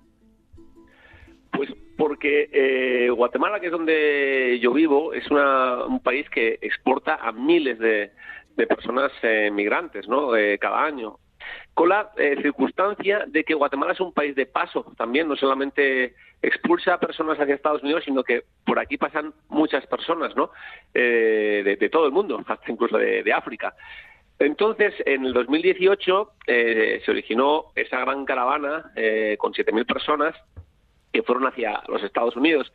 Pues porque eh, Guatemala, que es donde yo vivo, es un país que exporta a miles de, personas eh, migrantes, ¿no? cada año con la eh, circunstancia de que Guatemala es un país de paso también, no solamente expulsa a personas hacia Estados Unidos, sino que por aquí pasan muchas personas, ¿no? Eh, de, todo el mundo, hasta incluso de, África. Entonces, en el 2018 eh, se originó esa gran caravana con 7.000 personas que fueron hacia los Estados Unidos.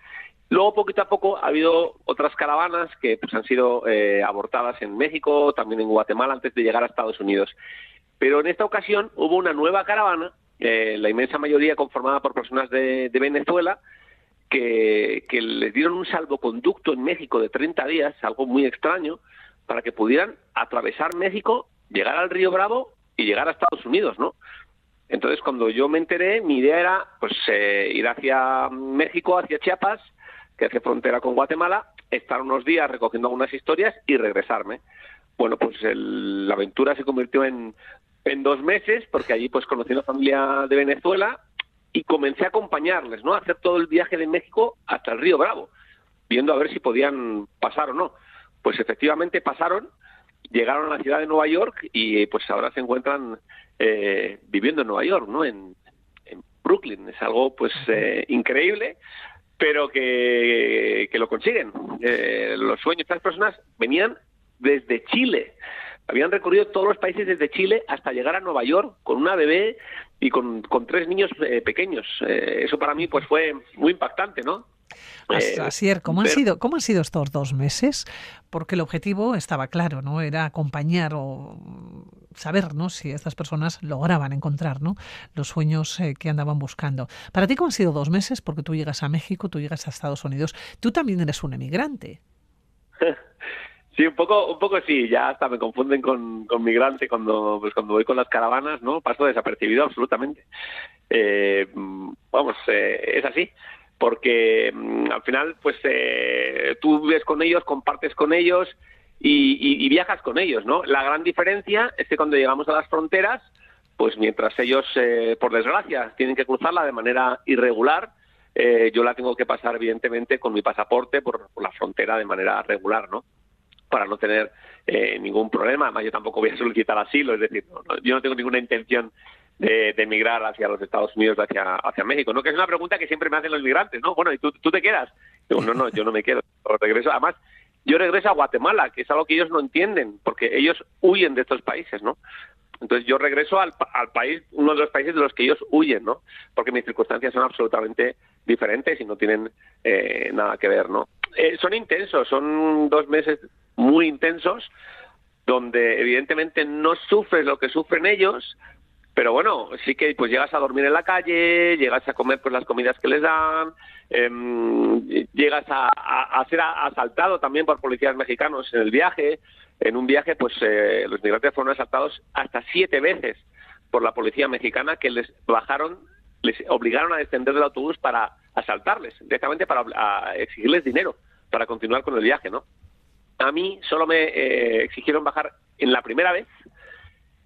Luego, poquito a poco, ha habido otras caravanas que pues, han sido abortadas en México, también en Guatemala, antes de llegar a Estados Unidos. Pero en esta ocasión hubo una nueva caravana, eh, la inmensa mayoría conformada por personas de, Venezuela, que, les dieron un salvoconducto en México de 30 días, algo muy extraño, para que pudieran atravesar México, llegar al Río Bravo y llegar a Estados Unidos, ¿no? Entonces, cuando yo me enteré, mi idea era pues eh, ir hacia México, hacia Chiapas, que hace frontera con Guatemala, estar unos días recogiendo algunas historias y regresarme. Bueno, pues la aventura se convirtió en en dos meses, porque allí pues conocí una familia de Venezuela y comencé a acompañarles, ¿no? A hacer todo el viaje de México hasta el Río Bravo, viendo a ver si podían pasar o no. Pues efectivamente pasaron, llegaron a la ciudad de Nueva York y pues ahora se encuentran eh, viviendo en Nueva York, ¿no? En, Brooklyn. Es algo pues eh, increíble, pero que, que lo consiguen. Eh, los sueños de estas personas venían desde Chile habían recorrido todos los países desde Chile hasta llegar a Nueva York con una bebé y con, tres niños eh, pequeños. Eh, eso para mí pues fue muy impactante, ¿no? Así es, ¿cómo, han sido, ¿cómo han sido estos dos meses? Porque el objetivo estaba claro, ¿no? Era acompañar o saber, ¿no? Si estas personas lograban encontrar, ¿no? Los sueños eh, que andaban buscando. Para ti, ¿cómo han sido dos meses? Porque tú llegas a México, tú llegas a Estados Unidos. Tú también eres un emigrante. Sí, un poco, un poco sí, ya hasta me confunden con, con migrante cuando, pues cuando voy con las caravanas, ¿no? Paso desapercibido absolutamente. Eh, vamos, eh, es así, porque mm, al final, pues eh, tú vives con ellos, compartes con ellos y, viajas con ellos, ¿no? La gran diferencia es que cuando llegamos a las fronteras, pues mientras ellos, por desgracia, tienen que cruzarla de manera irregular, yo la tengo que pasar, evidentemente, con mi pasaporte por la frontera de manera regular, ¿no? Para no tener eh, ningún problema. Además, yo tampoco voy a solicitar asilo, es decir, yo no tengo ninguna intención de, emigrar hacia los Estados Unidos, hacia, hacia México, ¿no? Que es una pregunta que siempre me hacen los migrantes, ¿no? Bueno, ¿y tú, tú te quedas? Digo, no, no, yo no me quedo, regreso. Además, yo regreso a Guatemala, que es algo que ellos no entienden, porque ellos huyen de estos países, ¿no? Entonces yo regreso al, al, país, uno de los países de los que ellos huyen, ¿no? Porque mis circunstancias son absolutamente diferentes y no tienen eh, nada que ver, ¿no? Eh, son intensos, son dos meses muy intensos, donde evidentemente no sufres lo que sufren ellos, pero bueno, sí que pues llegas a dormir en la calle, llegas a comer pues las comidas que les dan, em, llegas a, a, ser asaltado también por policías mexicanos en el viaje. En un viaje, pues eh, los migrantes fueron asaltados hasta siete veces por la policía mexicana que les bajaron, les obligaron a descender del autobús para asaltarles, directamente para exigirles dinero para continuar con el viaje, ¿no? A mí solo me eh, exigieron bajar en la primera vez.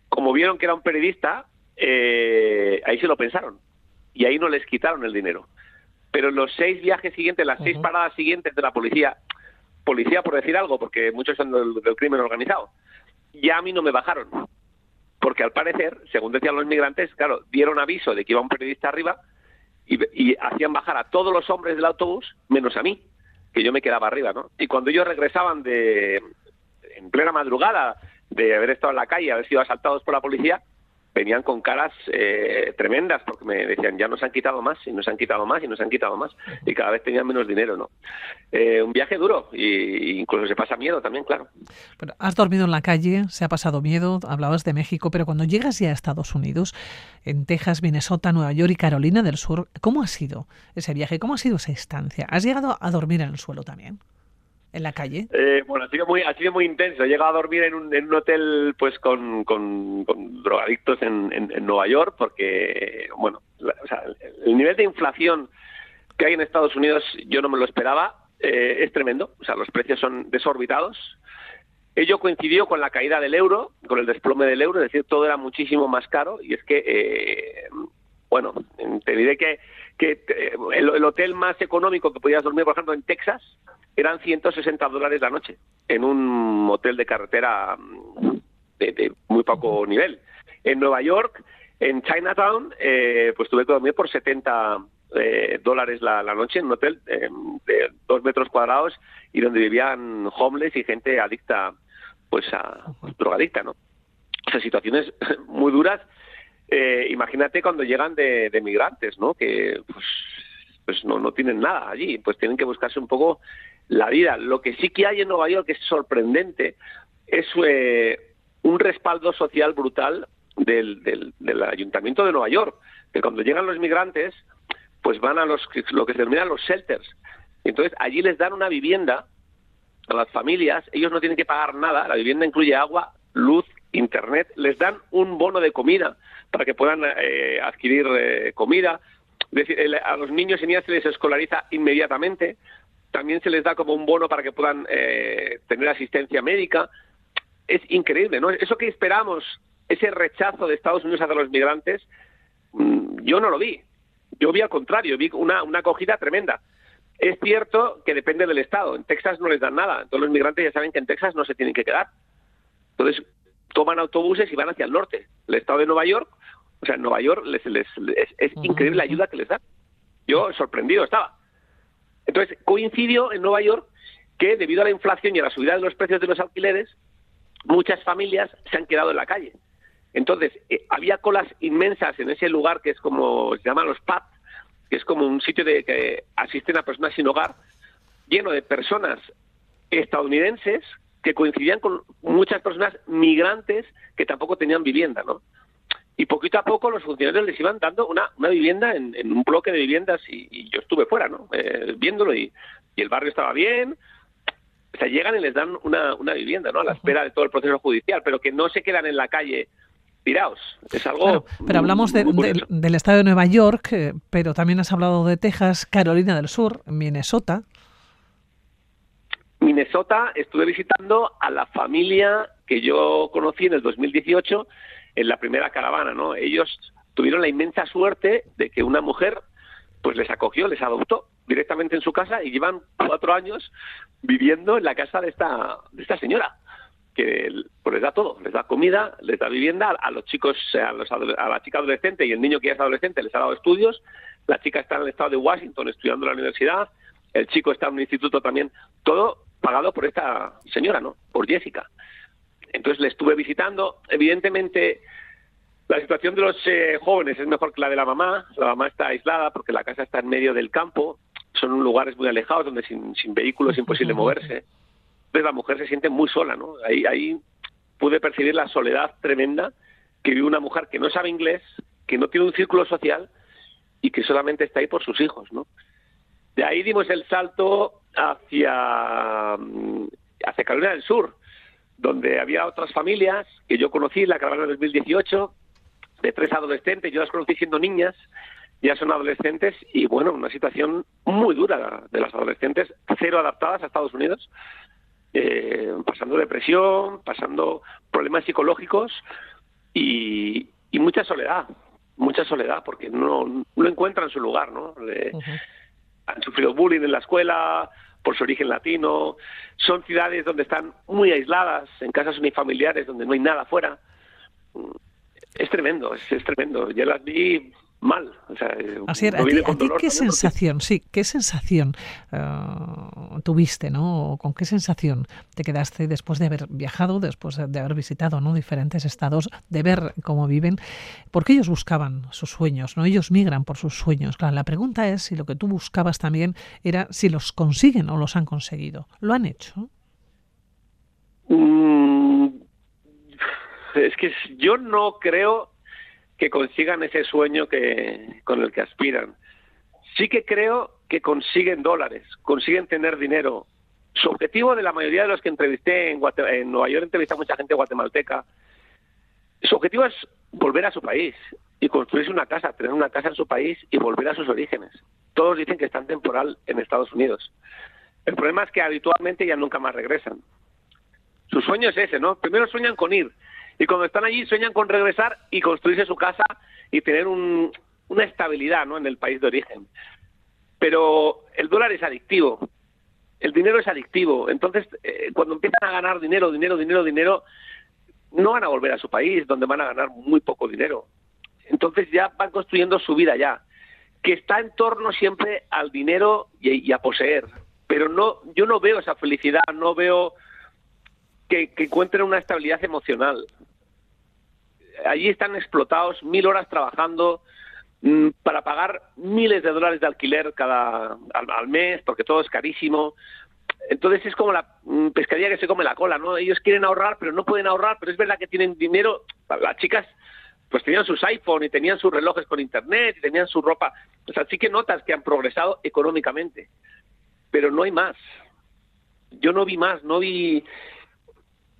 Como vieron que era un periodista, eh, ahí se lo pensaron. Y ahí no les quitaron el dinero. Pero en los seis viajes siguientes, las seis paradas siguientes de la policía, policía por decir algo, porque muchos son del, crimen organizado, ya a mí no me bajaron. Porque al parecer, según decían los migrantes, claro, dieron aviso de que iba un periodista arriba y, hacían bajar a todos los hombres del autobús, menos a mí, que yo me quedaba arriba, ¿no? Y cuando ellos regresaban de, en plena madrugada, de haber estado en la calle, haber sido asaltados por la policía, venían con caras eh, tremendas porque me decían ya nos han quitado más y nos han quitado más y nos han quitado más y cada vez tenían menos dinero no eh, un viaje duro y incluso se pasa miedo también claro. Has dormido en la calle se ha pasado miedo hablabas de México pero cuando llegas ya a Estados Unidos en Texas Minnesota Nueva York y Carolina del Sur cómo ha sido ese viaje cómo ha sido esa estancia has llegado a dormir en el suelo también en la calle? Eh, bueno, ha sido muy, ha sido muy intenso. He llegado a dormir en un, en un hotel, pues, con, con, drogadictos en, en, Nueva York, porque, bueno, o sea, el nivel de inflación que hay en Estados Unidos yo no me lo esperaba. Eh, es tremendo. O sea, los precios son desorbitados. Ello coincidió con la caída del euro, con el desplome del euro, es decir, todo era muchísimo más caro. Y es que, eh, bueno, te diré que, que el, el hotel más económico que podías dormir, por ejemplo, en Texas, eran 160 dólares la noche en un hotel de carretera mm, de, muy poco nivel. En Nueva York, en Chinatown, eh, pues tuve que dormir por 70 eh, dólares la, noche en un hotel eh, de dos metros cuadrados y donde vivían homeless y gente adicta, pues a drogadicta, ¿no? O sea, situaciones muy duras. imagínate cuando llegan de, de migrantes, ¿no? Que pues, pues no, no tienen nada allí, pues tienen que buscarse un poco la vida. Lo que sí que hay en Nueva York que es sorprendente es eh, un respaldo social brutal del, del, Ayuntamiento de Nueva York, que cuando llegan los migrantes, pues van a los lo que se denominan los shelters. Entonces allí les dan una vivienda a las familias, ellos no tienen que pagar nada, la vivienda incluye agua, luz, internet, les dan un bono de comida para que puedan eh, adquirir eh, comida. a los niños y niñas se les escolariza inmediatamente también se les da como un bono para que puedan eh, tener asistencia médica. Es increíble, ¿no? Eso que esperamos, ese rechazo de Estados Unidos hacia los migrantes, mm, yo no lo vi. Yo vi al contrario, vi una, una acogida tremenda. Es cierto que depende del Estado. En Texas no les dan nada. Todos los migrantes ya saben que en Texas no se tienen que quedar. Entonces, toman autobuses y van hacia el norte. El Estado de Nueva York, o sea, en Nueva York les, les, es increíble la ayuda que les dan. Yo sorprendido estaba. Entonces, coincidió en Nueva York que debido a la inflación y a la subida de los precios de los alquileres, muchas familias se han quedado en la calle. Entonces, eh, había colas inmensas en ese lugar que es como se llaman los PAD, que es como un sitio de que asisten a personas sin hogar, lleno de personas estadounidenses que coincidían con muchas personas migrantes que tampoco tenían vivienda, ¿no? Y poquito a poco los funcionarios les iban dando una, una vivienda en, un bloque de viviendas y, yo estuve fuera, ¿no? Eh, viéndolo y, el barrio estaba bien. O sea, llegan y les dan una, una vivienda, ¿no? A la espera de todo el proceso judicial, pero que no se quedan en la calle tirados. Es algo. pero hablamos del estado de Nueva York, eh, pero también has hablado de Texas, Carolina del Sur, Minnesota. Minnesota, estuve visitando a la familia que yo conocí en el 2018 en la primera caravana, ¿no? Ellos tuvieron la inmensa suerte de que una mujer pues les acogió, les adoptó directamente en su casa y llevan cuatro años viviendo en la casa de esta, de esta señora que pues les da todo, les da comida, les da vivienda, a los chicos, a, los, a la chica adolescente y el niño que ya es adolescente les ha dado estudios, la chica está en el estado de Washington estudiando en la universidad, el chico está en un instituto también, todo pagado por esta señora, ¿no? Por Jessica. Entonces le estuve visitando. Evidentemente, la situación de los eh, jóvenes es mejor que la de la mamá. La mamá está aislada porque la casa está en medio del campo. Son lugares muy alejados donde sin, sin vehículos es imposible moverse. Entonces la mujer se siente muy sola, ¿no? Ahí, ahí pude percibir la soledad tremenda que vive una mujer que no sabe inglés, que no tiene un círculo social y que solamente está ahí por sus hijos, ¿no? De ahí dimos el salto hacia, mm, hacia Carolina del Sur, donde había otras familias que yo conocí en la caravana del 2018, de tres adolescentes, yo las conocí siendo niñas, ya son adolescentes y bueno, una situación muy dura de las adolescentes, cero adaptadas a Estados Unidos, eh, pasando depresión, pasando problemas psicológicos y, mucha soledad, mucha soledad, porque no, no encuentran su lugar, ¿no? Han sufrido bullying en la escuela, por su origen latino. Son ciudades donde están muy aisladas, en casas unifamiliares, donde no hay nada afuera. Es tremendo, es, es tremendo. Yo las vi mal. O sea, Así ¿a, ti, qué sensación, sí, qué sensación eh, tuviste, ¿no? ¿Con qué sensación te quedaste después de haber viajado, después de haber visitado ¿no? diferentes estados, de ver cómo viven? Porque ellos buscaban sus sueños, ¿no? Ellos migran por sus sueños. Claro, la pregunta es si lo que tú buscabas también era si los consiguen o los han conseguido. ¿Lo han hecho? Mm, es que yo no creo que consigan ese sueño que, con el que aspiran. Sí que creo que consiguen dólares, consiguen tener dinero. Su objetivo de la mayoría de los que entrevisté en, en Nueva York, entrevisté a mucha gente guatemalteca, su objetivo es volver a su país y construirse una casa, tener una casa en su país y volver a sus orígenes. Todos dicen que están temporal en Estados Unidos. El problema es que habitualmente ya nunca más regresan. Su sueño es ese, ¿no? Primero sueñan con ir, y cuando están allí sueñan con regresar y construirse su casa y tener una estabilidad ¿no? en el país de origen. Pero el dólar es adictivo, el dinero es adictivo. Entonces, eh, cuando empiezan a ganar dinero, dinero, dinero, dinero, no van a volver a su país, donde van a ganar muy poco dinero. Entonces ya van construyendo su vida ya, que está en torno siempre al dinero y, a poseer. Pero no, yo no veo esa felicidad, no veo que encuentren una estabilidad emocional allí están explotados, mil horas trabajando mm, para pagar miles de dólares de alquiler cada al, mes, porque todo es carísimo. Entonces es como la mm, pescadilla que se come la cola, ¿no? Ellos quieren ahorrar, pero no pueden ahorrar, pero es verdad que tienen dinero. Las chicas pues tenían sus iPhone y tenían sus relojes con internet y tenían su ropa. O sea, que notas que han progresado económicamente, pero no hay más. Yo no vi más, no vi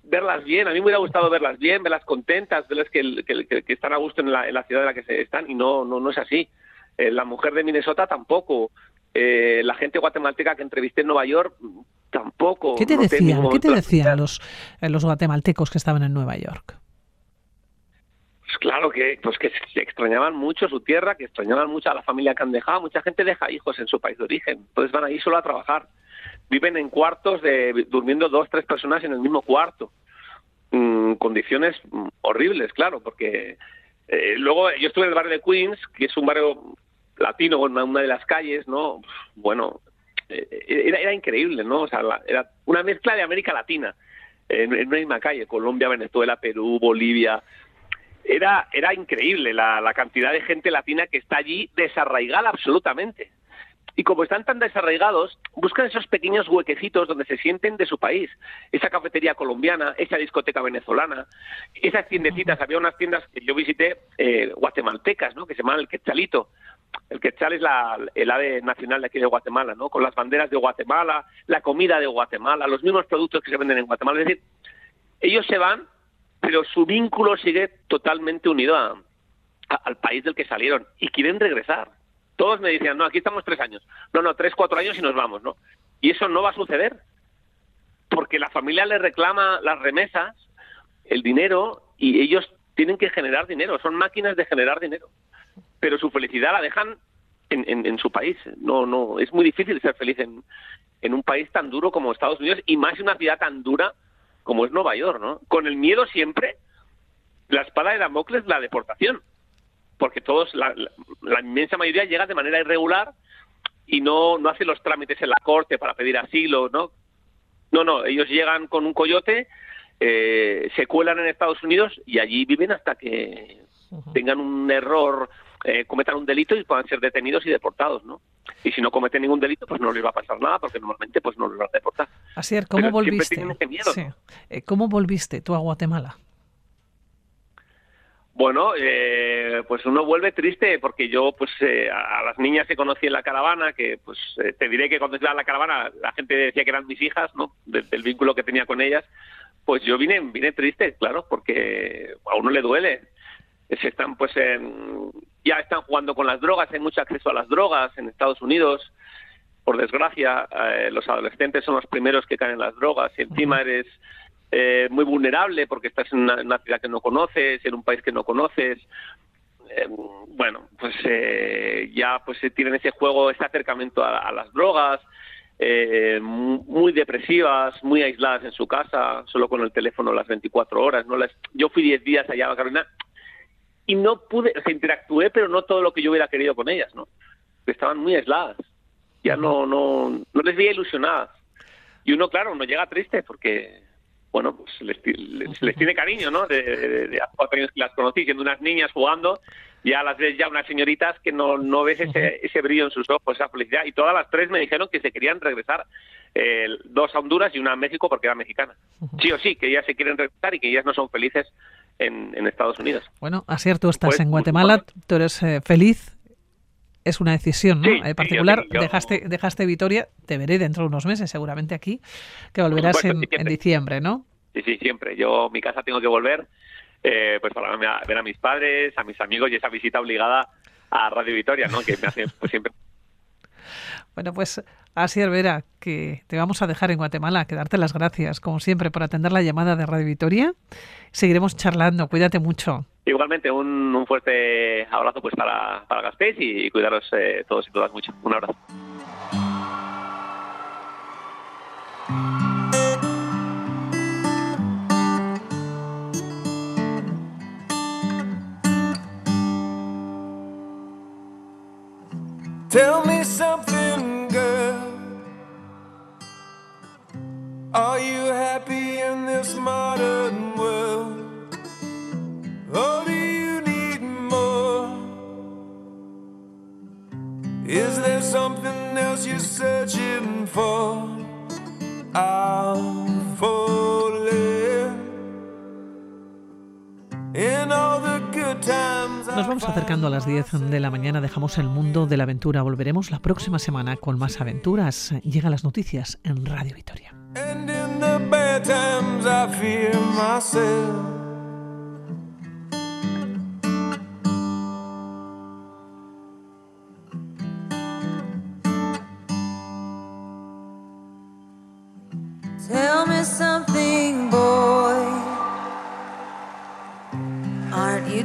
verlas bien. A mí me hubiera gustado verlas bien, verlas contentas, verlas que, que, están a gusto en la, en la, ciudad en la que se están y no, no, no es así. Eh, la mujer de Minnesota tampoco. Eh, la gente guatemalteca que entrevisté en Nueva York tampoco. ¿Qué te decían? ¿Qué te decían los, eh, los guatemaltecos que estaban en Nueva York? Pues claro que pues que extrañaban mucho su tierra, que extrañaban mucho a la familia que han dejado. Mucha gente deja hijos en su país de origen, entonces van ahí solo a trabajar viven en cuartos de durmiendo dos, tres personas en el mismo cuarto. Mm, condiciones horribles, claro, porque eh, luego yo estuve en el barrio de Queens, que es un barrio latino, en una de las calles, ¿no? Bueno, eh, era, era increíble, ¿no? O sea, era una mezcla de América Latina en, una misma calle, Colombia, Venezuela, Perú, Bolivia. Era, era increíble la, la cantidad de gente latina que está allí desarraigada absolutamente y como están tan desarraigados, buscan esos pequeños huequecitos donde se sienten de su país. Esa cafetería colombiana, esa discoteca venezolana, esas tiendecitas. Había unas tiendas que yo visité eh, guatemaltecas, ¿no? Que se llaman el quetzalito. El quetzal es la, el ave nacional de aquí de Guatemala, ¿no? Con las banderas de Guatemala, la comida de Guatemala, los mismos productos que se venden en Guatemala. Es decir, ellos se van, pero su vínculo sigue totalmente unido al país del que salieron y quieren regresar todos me decían, no, aquí estamos tres años. No, no, tres, cuatro años y nos vamos, ¿no? Y eso no va a suceder. Porque la familia le reclama las remesas, el dinero, y ellos tienen que generar dinero. Son máquinas de generar dinero. Pero su felicidad la dejan en, su país. No, no, es muy difícil ser feliz en, en un país tan duro como Estados Unidos y más en una ciudad tan dura como es Nueva York, ¿no? Con el miedo siempre, la espada de Damocles, la deportación porque todos, la, inmensa mayoría llega de manera irregular y no, no hace los trámites en la corte para pedir asilo, ¿no? No, no, ellos llegan con un coyote, eh, se cuelan en Estados Unidos y allí viven hasta que tengan un error, eh, cometan un delito y puedan ser detenidos y deportados, ¿no? Y si no cometen ningún delito, pues no les va a pasar nada, porque normalmente pues no les van a deportar. Así es, ¿cómo volviste? Eh, ¿Cómo volviste tú a Guatemala? Bueno, eh, pues uno vuelve triste porque yo, pues eh, a las niñas que conocí en la caravana, que pues eh, te diré que cuando estaba en la caravana la gente decía que eran mis hijas, ¿no? del vínculo que tenía con ellas, pues yo vine, vine triste, claro, porque a uno le duele. Se están, pues, ya están jugando con las drogas, hay mucho acceso a las drogas en Estados Unidos. Por desgracia, los adolescentes son los primeros que caen en las drogas y encima eres eh, muy vulnerable porque estás en una, ciudad que no conoces, en un país que no conoces. Eh, bueno, pues eh, ya pues tienen ese juego, ese acercamiento a, las drogas. eh, muy depresivas, muy aisladas en su casa, solo con el teléfono las 24 horas. ¿no? Las, yo fui 10 días allá a Carolina y no pude, o sea, interactué, pero no todo lo que yo hubiera querido con ellas, ¿no? Estaban muy aisladas, ya no, no, no les veía ilusionadas. Y uno, claro, uno llega triste porque, bueno, pues les, les, tiene cariño, ¿no? De, de, de, cuatro años que las conocí, siendo unas niñas jugando, ya las ves ya unas señoritas que no, no ves ese, ese brillo en sus ojos, esa felicidad. Y todas las tres me dijeron que se querían regresar, eh, dos a Honduras y una a México porque era mexicana. Sí o sí, que ellas se quieren regresar y que ellas no son felices en, en Estados Unidos. Bueno, Asier, tú estás pues, en Guatemala, tú eres eh, feliz. Es una decisión, ¿no? Sí, en particular, sí, yo, yo... dejaste, dejaste Vitoria, te veré dentro de unos meses seguramente aquí, que volverás en, en diciembre, ¿no? Sí, sí, siempre. Yo, mi casa tengo que volver eh, pues para ver a mis padres, a mis amigos y esa visita obligada a Radio Vitoria, ¿no? Que me hace pues, siempre. Bueno, pues así Vera, que te vamos a dejar en Guatemala, que darte las gracias, como siempre, por atender la llamada de Radio Vitoria. Seguiremos charlando, cuídate mucho. Igualmente, un, un fuerte abrazo pues para, para Gasteiz y cuidaros eh, todos y todas mucho. Un abrazo. Tell me something, Are you happy in this modern world? Or do you need more? Is there something else you're searching for? Nos vamos acercando a las 10 de la mañana, dejamos el mundo de la aventura. Volveremos la próxima semana con más aventuras. Llegan las noticias en Radio Vitoria.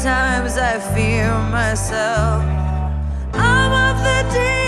Times, I fear myself. I'm of the deep.